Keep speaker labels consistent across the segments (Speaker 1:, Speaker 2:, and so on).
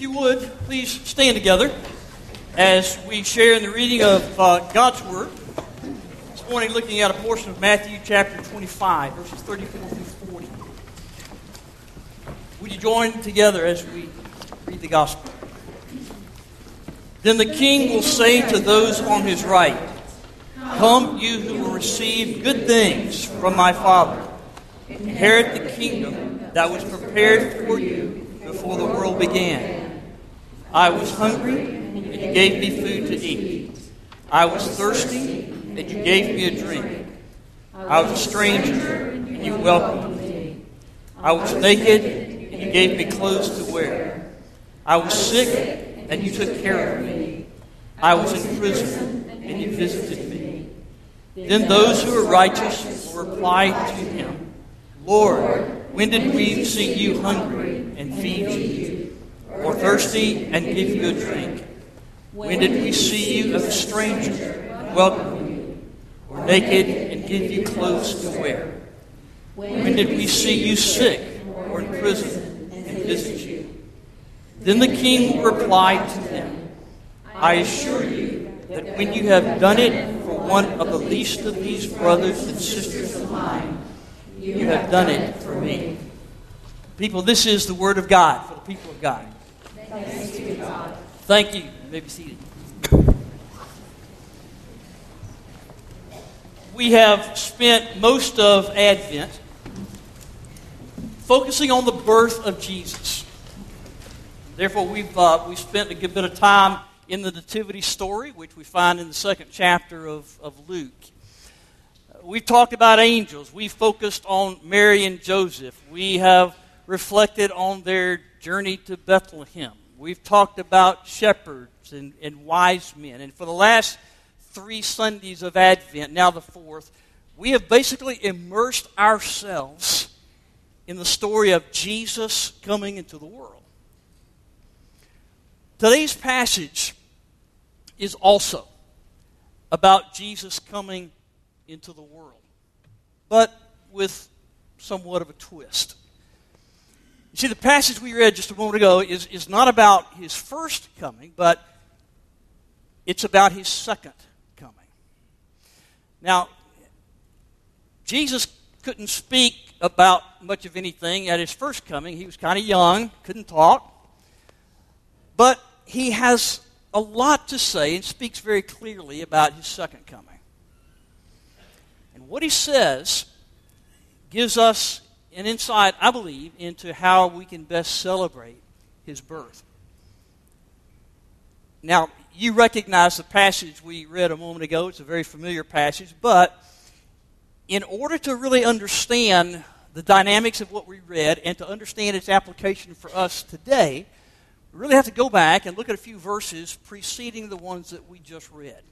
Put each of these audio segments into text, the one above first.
Speaker 1: If you would, please stand together as we share in the reading of uh, God's Word. This morning, looking at a portion of Matthew chapter 25, verses 34 through 40. Would you join together as we read the Gospel? Then the king will say to those on his right, Come, you who will receive good things from my Father. Inherit the kingdom that was prepared for you before the world began. I was hungry, and you gave me food to eat. I was thirsty, and you gave me a drink. I was a stranger, and you welcomed me. I was naked, and you gave me clothes to wear. I was sick, and you took care of me. I was in prison, and you visited me. Then those who are righteous will reply to him, Lord, when did we see you hungry and feed you, or thirsty and give you a drink? When did we see you as a stranger and welcome you, or naked and give you clothes to wear? When did we see you sick or in prison and visit you? Then the king replied to them, I assure you that when you have done it for one of the least of these brothers and sisters of mine, you have done it for me. People, this is the Word of God for the people of God. Thank you. You may be seated. We have spent most of Advent focusing on the birth of Jesus. Therefore, we've, uh, we've spent a good bit of time in the Nativity story, which we find in the second chapter of, of Luke. We've talked about angels. We focused on Mary and Joseph. We have reflected on their journey to Bethlehem. We've talked about shepherds and, and wise men. And for the last three Sundays of Advent, now the fourth, we have basically immersed ourselves in the story of Jesus coming into the world. Today's passage is also about Jesus coming into the world, but with somewhat of a twist. You see, the passage we read just a moment ago is, is not about his first coming, but it's about his second coming. Now, Jesus couldn't speak about much of anything at his first coming. He was kind of young, couldn't talk. But he has a lot to say and speaks very clearly about his second coming. And what he says gives us an insight, I believe, into how we can best celebrate his birth. Now, you recognize the passage we read a moment ago. It's a very familiar passage, but in order to really understand the dynamics of what we read and to understand its application for us today, we really have to go back and look at a few verses preceding the ones that we just read.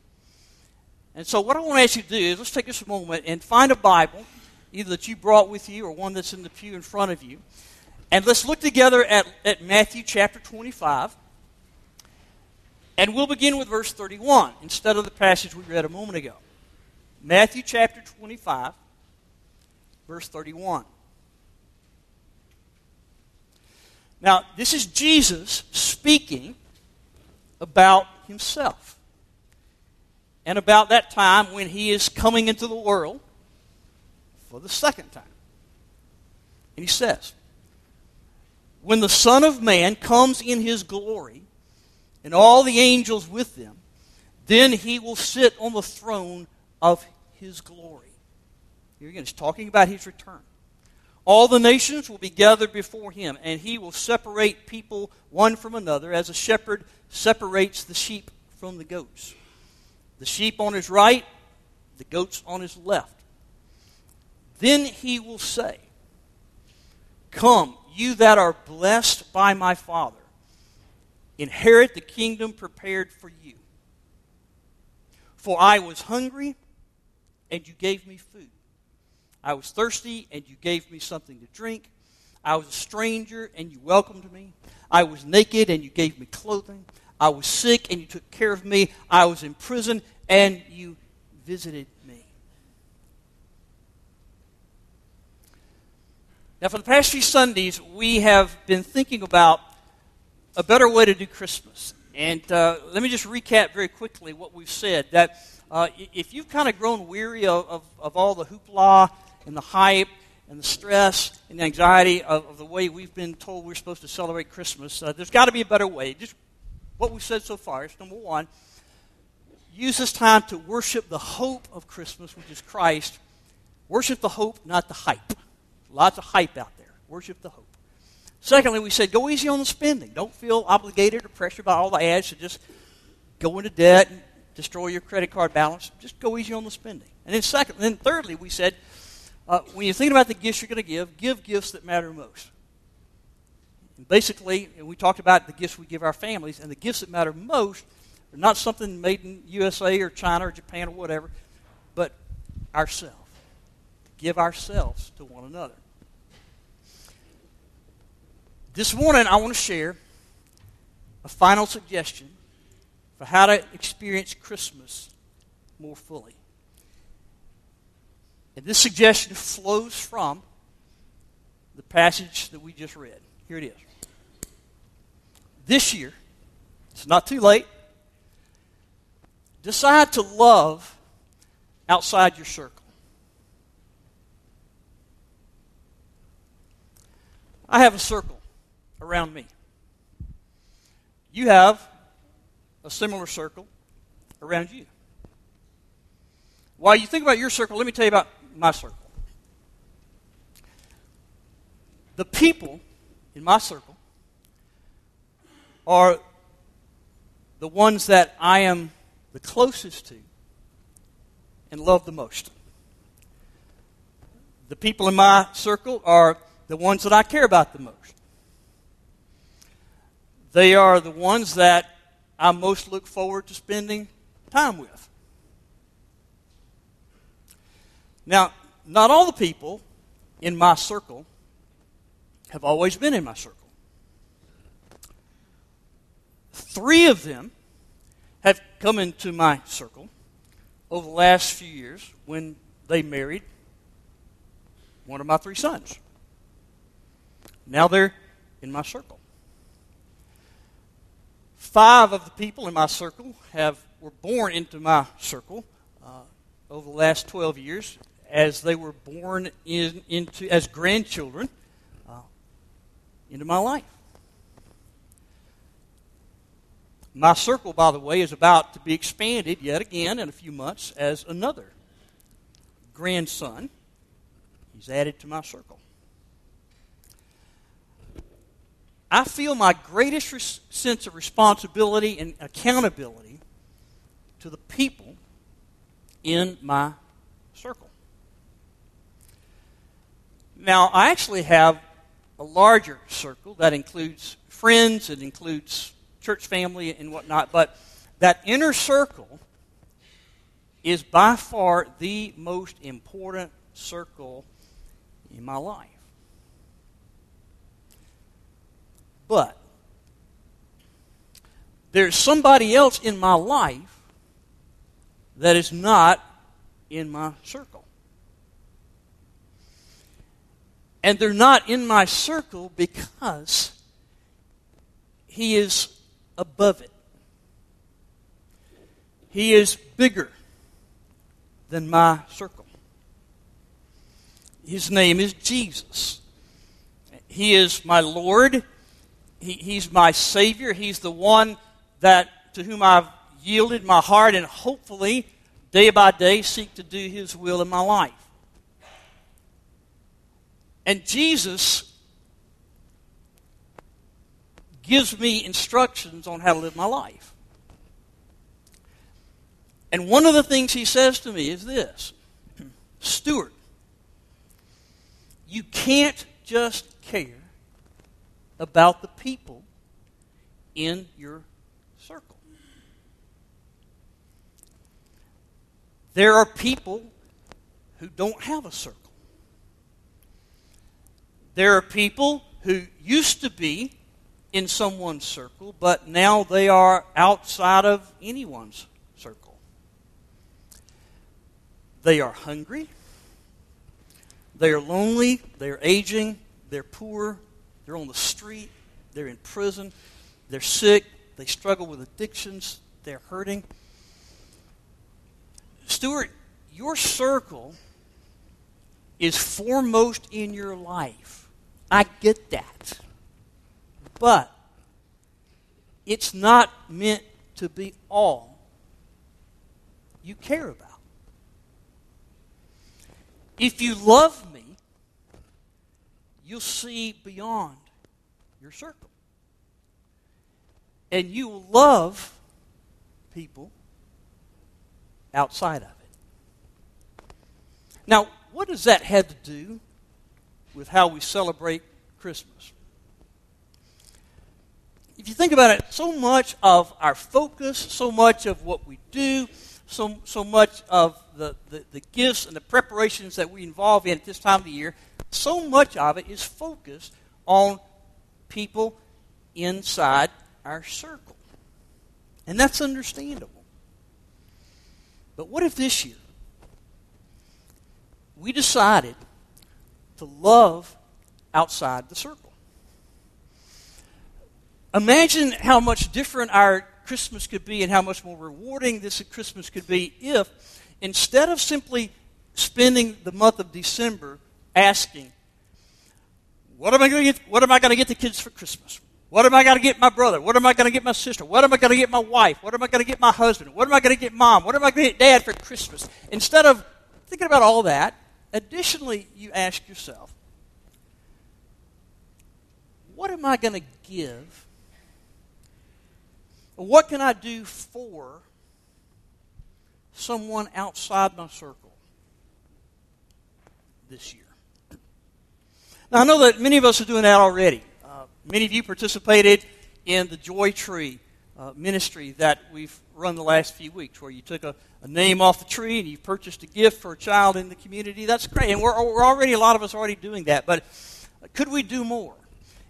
Speaker 1: And so, what I want to ask you to do is let's take just a moment and find a Bible either that you brought with you or one that's in the pew in front of you. And let's look together at, at Matthew chapter 25. And we'll begin with verse 31 instead of the passage we read a moment ago. Matthew chapter 25, verse 31. Now, this is Jesus speaking about himself and about that time when he is coming into the world for the second time. And he says, When the Son of Man comes in his glory, and all the angels with them, then he will sit on the throne of his glory. Here again, he's talking about his return. All the nations will be gathered before him, and he will separate people one from another, as a shepherd separates the sheep from the goats. The sheep on his right, the goats on his left. Then he will say, Come, you that are blessed by my Father, inherit the kingdom prepared for you. For I was hungry, and you gave me food. I was thirsty, and you gave me something to drink. I was a stranger, and you welcomed me. I was naked, and you gave me clothing. I was sick, and you took care of me. I was in prison, and you visited Now, for the past few Sundays, we have been thinking about a better way to do Christmas. And uh, let me just recap very quickly what we've said. That uh, if you've kind of grown weary of, of, of, all the hoopla and the hype and the stress and the anxiety of, of the way we've been told we're supposed to celebrate Christmas, uh, there's got to be a better way. Just what we've said so far is number one, use this time to worship the hope of Christmas, which is Christ. Worship the hope, not the hype. Lots of hype out there. Worship the hope. Secondly, we said go easy on the spending. Don't feel obligated or pressured by all the ads to just go into debt and destroy your credit card balance. Just go easy on the spending. And then second, then thirdly, we said uh, when you're thinking about the gifts you're going to give, give gifts that matter most. And basically, we talked about the gifts we give our families, and the gifts that matter most are not something made in USA or China or Japan or whatever, but ourselves. Give ourselves to one another. This morning, I want to share a final suggestion for how to experience Christmas more fully. And this suggestion flows from the passage that we just read. Here it is. This year, it's not too late, decide to love outside your circle. I have a circle around me. You have a similar circle around you. While you think about your circle, let me tell you about my circle. The people in my circle are the ones that I am the closest to and love the most. The people in my circle are the ones that I care about the most. They are the ones that I most look forward to spending time with. Now, not all the people in my circle have always been in my circle. Three of them have come into my circle over the last few years when they married one of my three sons. Now they're in my circle. Five of the people in my circle have were born into my circle uh, over the last 12 years as they were born in, into as grandchildren uh, into my life. My circle, by the way, is about to be expanded yet again in a few months as another grandson. He's added to my circle. I feel my greatest res- sense of responsibility and accountability to the people in my circle. Now, I actually have a larger circle that includes friends, it includes church family and whatnot, but that inner circle is by far the most important circle in my life. But there's somebody else in my life that is not in my circle. And they're not in my circle because he is above it. He is bigger than my circle. His name is Jesus. He is my Lord he, he's my Savior. He's the one that to whom I've yielded my heart and hopefully day by day seek to do His will in my life. And Jesus gives me instructions on how to live my life. And one of the things he says to me is this Stuart, you can't just care about the people in your circle. There are people who don't have a circle. There are people who used to be in someone's circle, but now they are outside of anyone's circle. They are hungry. They are lonely. They are aging. They're poor. They're on the street. They're in prison. they're sick, they struggle with addictions, they're hurting. Stuart, your circle is foremost in your life. I get that. But it's not meant to be all you care about. If you love me, you'll see beyond your circle. And you will love people outside of it. Now, what does that have to do with how we celebrate Christmas? If you think about it, so much of our focus, so much of what we do, so, so much of the, the, the gifts and the preparations that we involve in at this time of the year, so much of it is focused on people inside our circle. And that's understandable. But what if this year we decided to love outside the circle? Imagine how much different our Christmas could be and how much more rewarding this Christmas could be if, instead of simply spending the month of December asking, what am I going to get? The kids for Christmas? What am I going to get my brother? What am I going to get my sister? What am I going to get my wife? What am I going to get my husband? What am I going to get mom? What am I going to get dad for Christmas? Instead of thinking about all that, additionally, you ask yourself, what am I going to give? What can I do for someone outside my circle this year? Now, I know that many of us are doing that already. Uh, many of you participated in the Joy Tree uh, ministry that we've run the last few weeks, where you took a, a, name off the tree and you purchased a gift for a child in the community. That's great, and we're, we're already a lot of us are already doing that. But could we do more?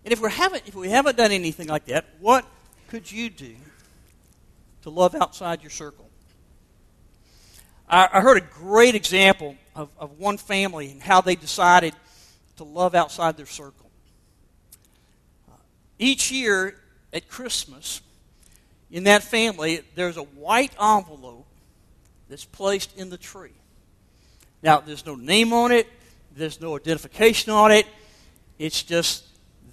Speaker 1: And if we haven't, if we haven't done anything like that, what could you do to love outside your circle? I, I heard a great example of, of one family and how they decided to love outside their circle. Uh, each year at Christmas, in that family, there's a white envelope that's placed in the tree. Now, there's no name on it, there's no identification on it, it's just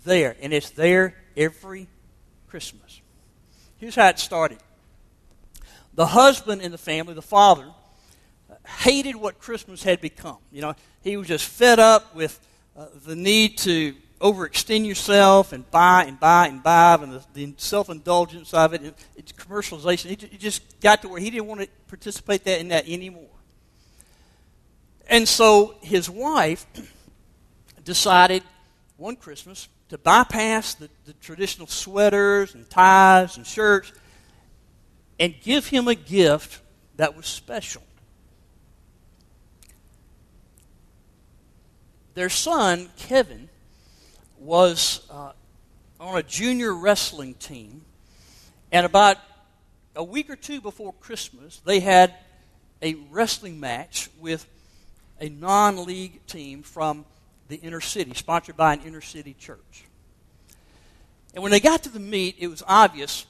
Speaker 1: there. And it's there every Christmas. Here's how it started the husband in the family, the father, hated what Christmas had become. You know, he was just fed up with uh, the need to overextend yourself and buy and buy and buy, and the, the self indulgence of it, and it's commercialization—he just got to where he didn't want to participate that in that anymore. And so his wife decided one Christmas to bypass the, the traditional sweaters and ties and shirts and give him a gift that was special. Their son, Kevin, was uh, on a junior wrestling team. And about a week or two before Christmas, they had a wrestling match with a non league team from the inner city, sponsored by an inner city church. And when they got to the meet, it was obvious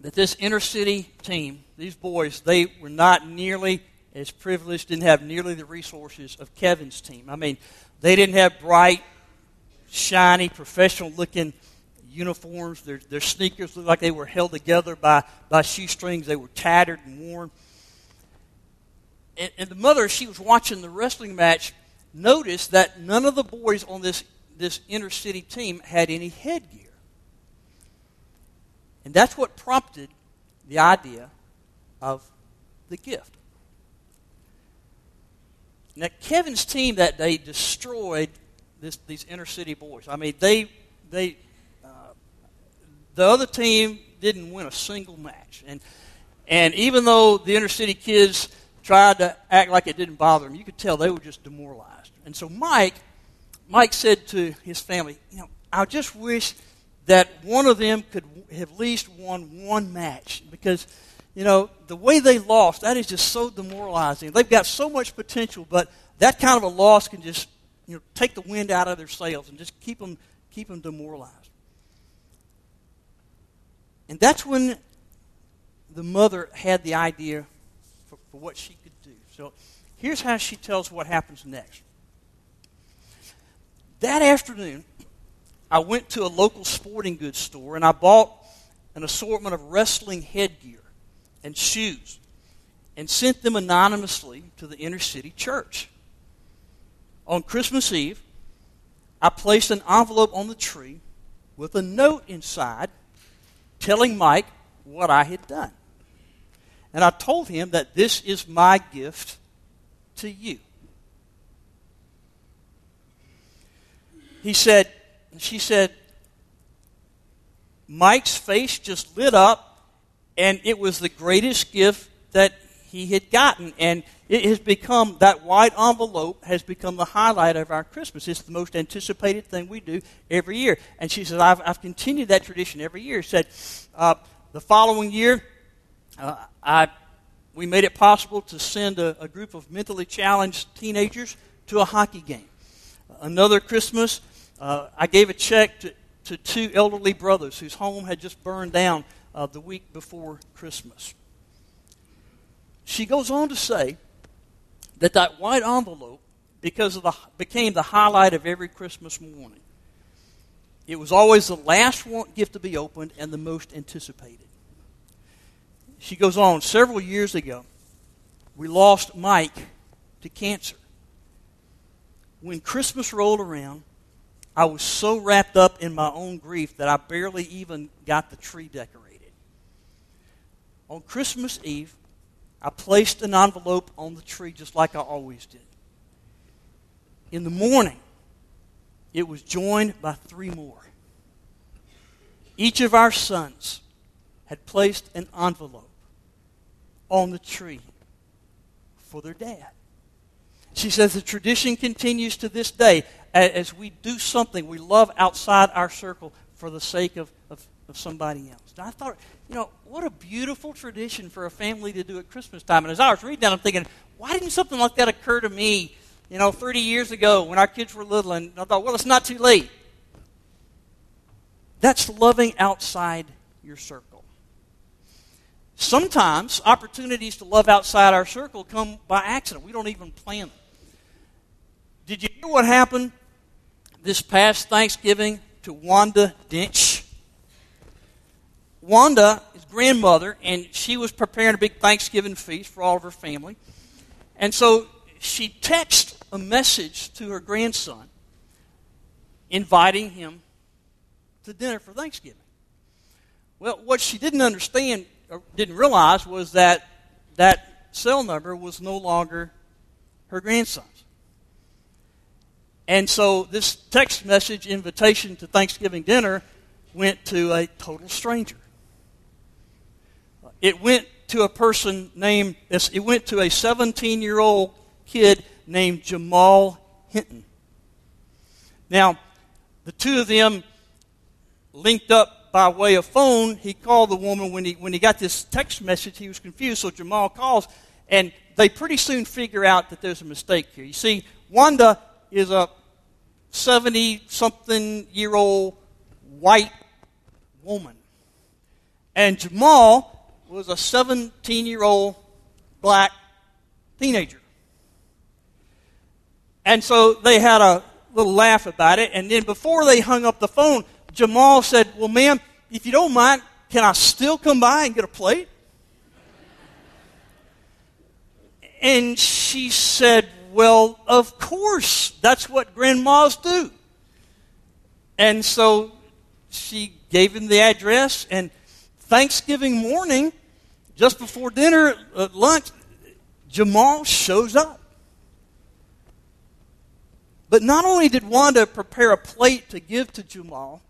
Speaker 1: that this inner city team, these boys, they were not nearly as privileged, didn't have nearly the resources of Kevin's team. I mean, they didn't have bright, shiny, professional looking uniforms. Their, their sneakers looked like they were held together by, by shoestrings. They were tattered and worn. And, and the mother, she was watching the wrestling match, noticed that none of the boys on this, this inner city team had any headgear. And that's what prompted the idea of the gift. Now, Kevin's team that day destroyed this, these inner city boys. I mean, they, they, uh, the other team didn't win a single match. And, and even though the inner city kids tried to act like it didn't bother them, you could tell they were just demoralized. And so Mike, Mike said to his family, you know, I just wish that one of them could have at least won one match because – you know, the way they lost, that is just so demoralizing. They've got so much potential, but that kind of a loss can just, you know, take the wind out of their sails and just keep them, keep them demoralized. And that's when the mother had the idea for, for what she could do. So here's how she tells what happens next. That afternoon, I went to a local sporting goods store and I bought an assortment of wrestling headgear and shoes and sent them anonymously to the inner city church. On Christmas Eve, I placed an envelope on the tree with a note inside telling Mike what I had done. And I told him that this is my gift to you. He said, she said, Mike's face just lit up, and it was the greatest gift that he had gotten. And it has become, that white envelope has become the highlight of our Christmas. It's the most anticipated thing we do every year. And she said, I've, I've continued that tradition every year. Said, uh, the following year, uh, I, we made it possible to send a, a group of mentally challenged teenagers to a hockey game. Another Christmas, uh, I gave a check to, to two elderly brothers whose home had just burned down uh, the week before Christmas. She goes on to say that that white envelope because of the, became the highlight of every Christmas morning. It was always the last gift to be opened and the most anticipated. She goes on, several years ago, we lost Mike to cancer. When Christmas rolled around, I was so wrapped up in my own grief that I barely even got the tree decorated. On Christmas Eve, I placed an envelope on the tree just like I always did. In the morning, it was joined by three more. Each of our sons had placed an envelope on the tree for their dad. She says the tradition continues to this day as we do something we love outside our circle for the sake of, of, of somebody else. And I thought, you know, what a beautiful tradition for a family to do at Christmas time. And as I was reading that, I'm thinking, why didn't something like that occur to me, you know, 30 years ago when our kids were little? And I thought, well, it's not too late. That's loving outside your circle. Sometimes opportunities to love outside our circle come by accident. We don't even plan them. Did you hear what happened this past Thanksgiving to Wanda Dench? Wanda is grandmother, and she was preparing a big Thanksgiving feast for all of her family. And so she texted a message to her grandson inviting him to dinner for Thanksgiving. Well, what she didn't understand or didn't realize was that that cell number was no longer her grandson's. And so this text message invitation to Thanksgiving dinner went to a total stranger. It went to a person named, it went to a 17 year old kid named Jamal Hinton. Now, the two of them linked up by way of phone. He called the woman when he, when he got this text message, he was confused, so Jamal calls, and they pretty soon figure out that there's a mistake here. You see, Wanda is a 70 something year old white woman. And Jamal was a 17 year old black teenager. And so they had a little laugh about it. And then before they hung up the phone, Jamal said, Well, ma'am, if you don't mind, can I still come by and get a plate? And she said, well, of course, that's what grandmas do. And so she gave him the address, and Thanksgiving morning, just before dinner, uh, lunch, Jamal shows up. But not only did Wanda prepare a plate to give to Jamal,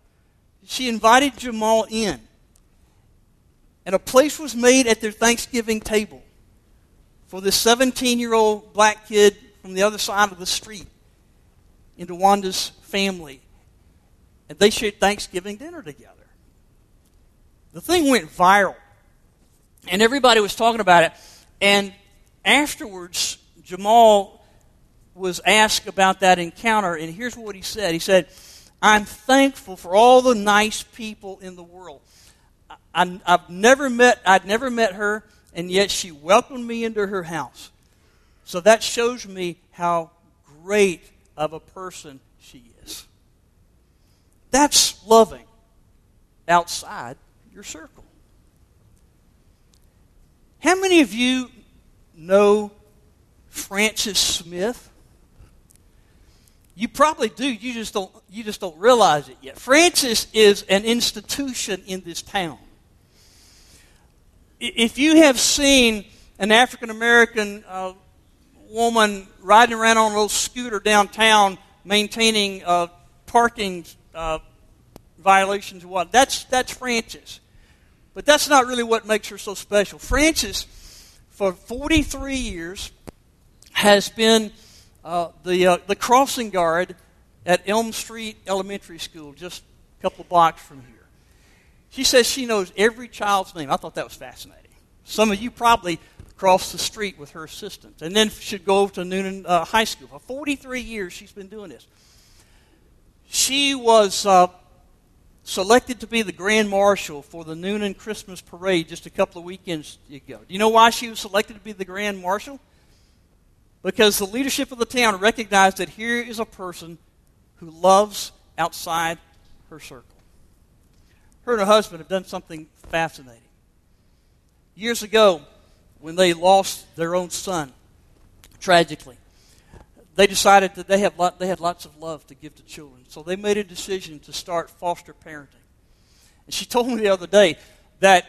Speaker 1: she invited Jamal in. And a place was made at their Thanksgiving table for this 17 year old black kid from the other side of the street into Wanda's family. And they shared Thanksgiving dinner together. The thing went viral. And everybody was talking about it. And afterwards, Jamal was asked about that encounter. And here's what he said He said, I'm thankful for all the nice people in the world. I, I've never met, I'd never met her, and yet she welcomed me into her house. So that shows me how great of a person she is. That's loving outside your circle. How many of you know Francis Smith? You probably do. You just don't you just don't realize it yet. Francis is an institution in this town. If you have seen an African American uh, woman riding around on a little scooter downtown, maintaining uh, parking uh, violations, what that's that's Francis. But that's not really what makes her so special. Francis, for 43 years, has been uh, the, uh, the crossing guard at Elm Street Elementary School, just a couple blocks from here. She says she knows every child's name. I thought that was fascinating. Some of you probably crossed the street with her assistant and then should go over to Newnan uh, High School. For 43 years, she's been doing this. She was uh, selected to be the Grand Marshal for the Newnan Christmas Parade just a couple of weekends ago. Do you know why she was selected to be the Grand Marshal? Because the leadership of the town recognized that here is a person who loves outside her circle. Her and her husband have done something fascinating. Years ago, when they lost their own son, tragically, they decided that they, have lot, they had lots of love to give to children. So they made a decision to start foster parenting. And she told me the other day that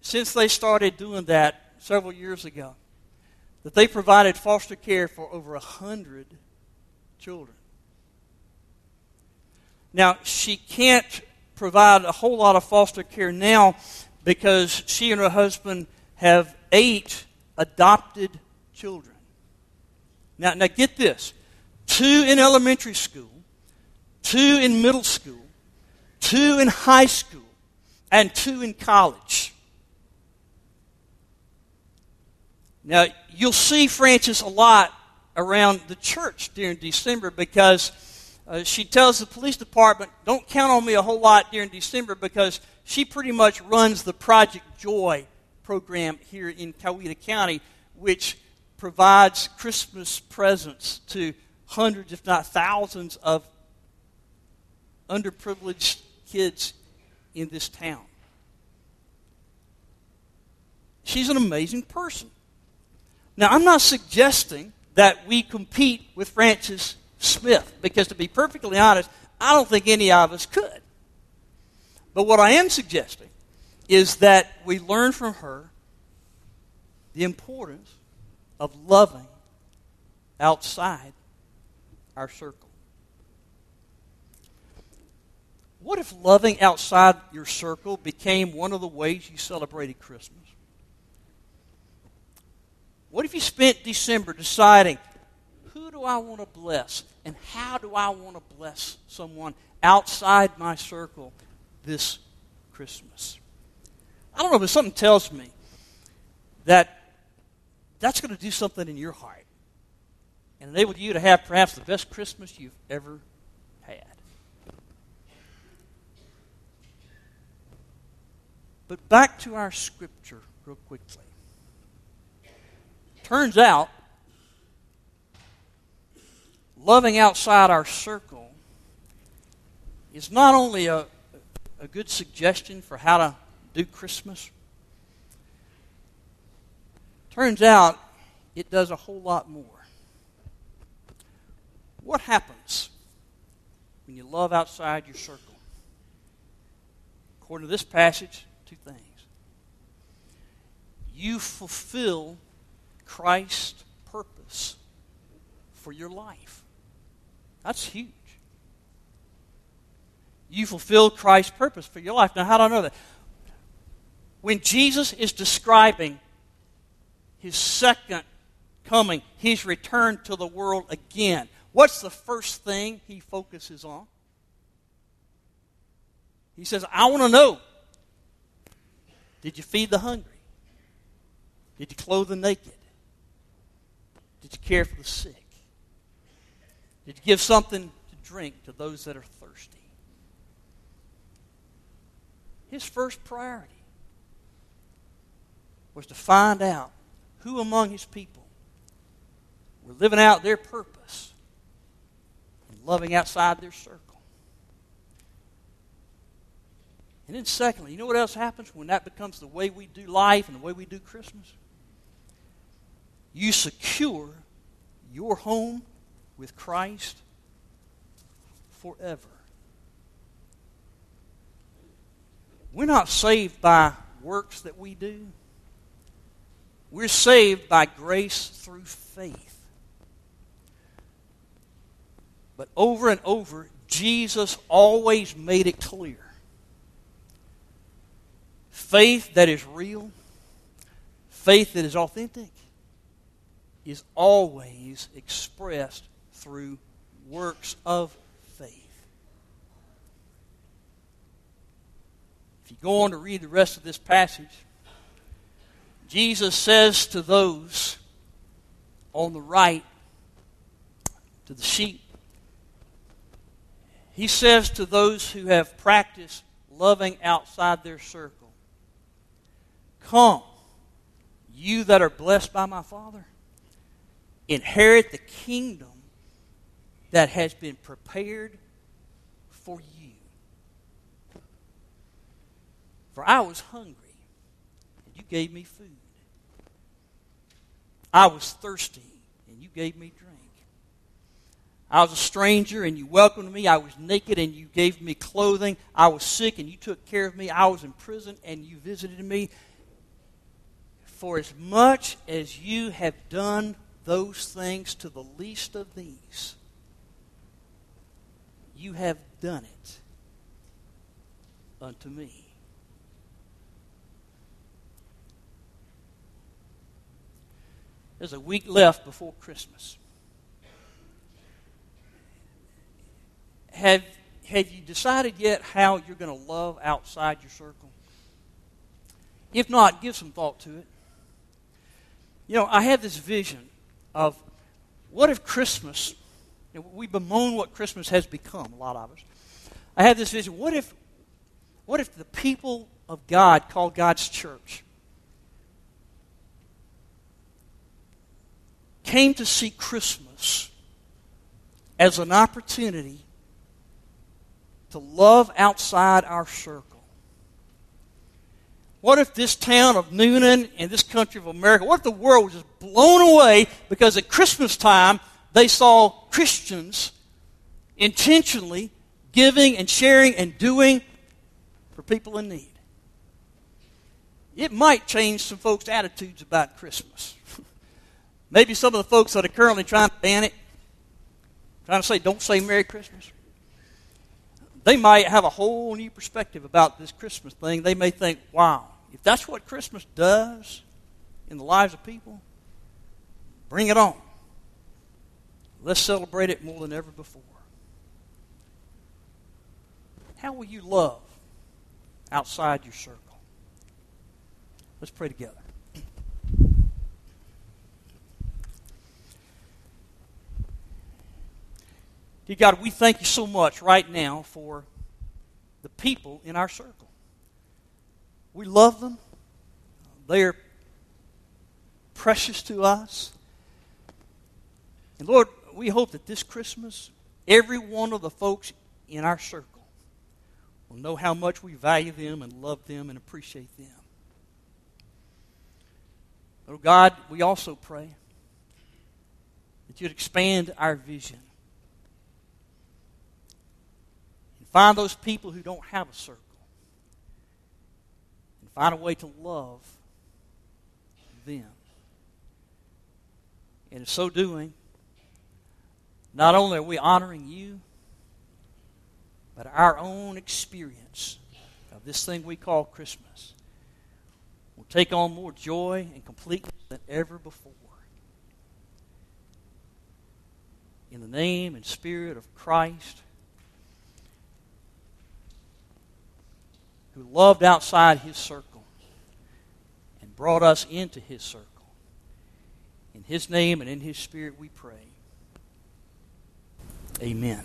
Speaker 1: since they started doing that several years ago, that they provided foster care for over a hundred children. Now, she can't provide a whole lot of foster care now because she and her husband have eight adopted children. Now, now get this two in elementary school, two in middle school, two in high school, and two in college. Now, you'll see Frances a lot around the church during December because uh, she tells the police department, don't count on me a whole lot during December because she pretty much runs the Project Joy program here in Coweta County, which provides Christmas presents to hundreds, if not thousands, of underprivileged kids in this town. She's an amazing person. Now, I'm not suggesting that we compete with Francis Smith, because to be perfectly honest, I don't think any of us could. But what I am suggesting is that we learn from her the importance of loving outside our circle. What if loving outside your circle became one of the ways you celebrated Christmas? What if you spent December deciding who do I want to bless and how do I want to bless someone outside my circle this Christmas? I don't know, but something tells me that that's going to do something in your heart and enable you to have perhaps the best Christmas you've ever had. But back to our scripture, real quickly. Turns out, loving outside our circle is not only a, a good suggestion for how to do Christmas, Turns out it does a whole lot more. What happens when you love outside your circle? According to this passage, two things. You fulfill Christ's purpose for your life. That's huge. You fulfill Christ's purpose for your life. Now, how do I know that? When Jesus is describing his second coming, his return to the world again. What's the first thing he focuses on? He says, I want to know did you feed the hungry? Did you clothe the naked? Did you care for the sick? Did you give something to drink to those that are thirsty? His first priority was to find out who among his people were living out their purpose and loving outside their circle. And then, secondly, you know what else happens when that becomes the way we do life and the way we do Christmas? You secure your home with Christ forever. We're not saved by works that we do. We're saved by grace through faith. But over and over, Jesus always made it clear faith that is real, faith that is authentic, is always expressed through works of faith. If you go on to read the rest of this passage, Jesus says to those on the right, to the sheep, he says to those who have practiced loving outside their circle, Come, you that are blessed by my Father, inherit the kingdom that has been prepared for you. For I was hungry, and you gave me food. I was thirsty, and you gave me drink. I was a stranger, and you welcomed me. I was naked, and you gave me clothing. I was sick, and you took care of me. I was in prison, and you visited me. For as much as you have done those things to the least of these, you have done it unto me. There's a week left before Christmas. Have, have you decided yet how you're going to love outside your circle? If not, give some thought to it. You know, I have this vision of what if Christmas, you know, we bemoan what Christmas has become, a lot of us. I have this vision. What if, what if the people of God called God's church came to see Christmas as an opportunity to love outside our circle. What if this town of Newnan and this country of America, what if the world was just blown away because at Christmas time they saw Christians intentionally giving and sharing and doing for people in need? It might change some folks' attitudes about Christmas. Maybe some of the folks that are currently trying to ban it, trying to say, don't say Merry Christmas. They might have a whole new perspective about this Christmas thing. They may think, wow, if that's what Christmas does in the lives of people, bring it on. Let's celebrate it more than ever before. How will you love outside your circle? Let's pray together. Dear God, we thank you so much right now for the people in our circle. We love them. They are precious to us. And Lord, we hope that this Christmas, every one of the folks in our circle will know how much we value them and love them and appreciate them. Oh God, we also pray that you'd expand our vision Find those people who don't have a circle. And find a way to love them. And in so doing, not only are we honoring you, but our own experience of this thing we call Christmas will take on more joy and completeness than ever before. In the name and spirit of Christ, who loved outside his circle and brought us into his circle. In his name and in his spirit we pray. Amen.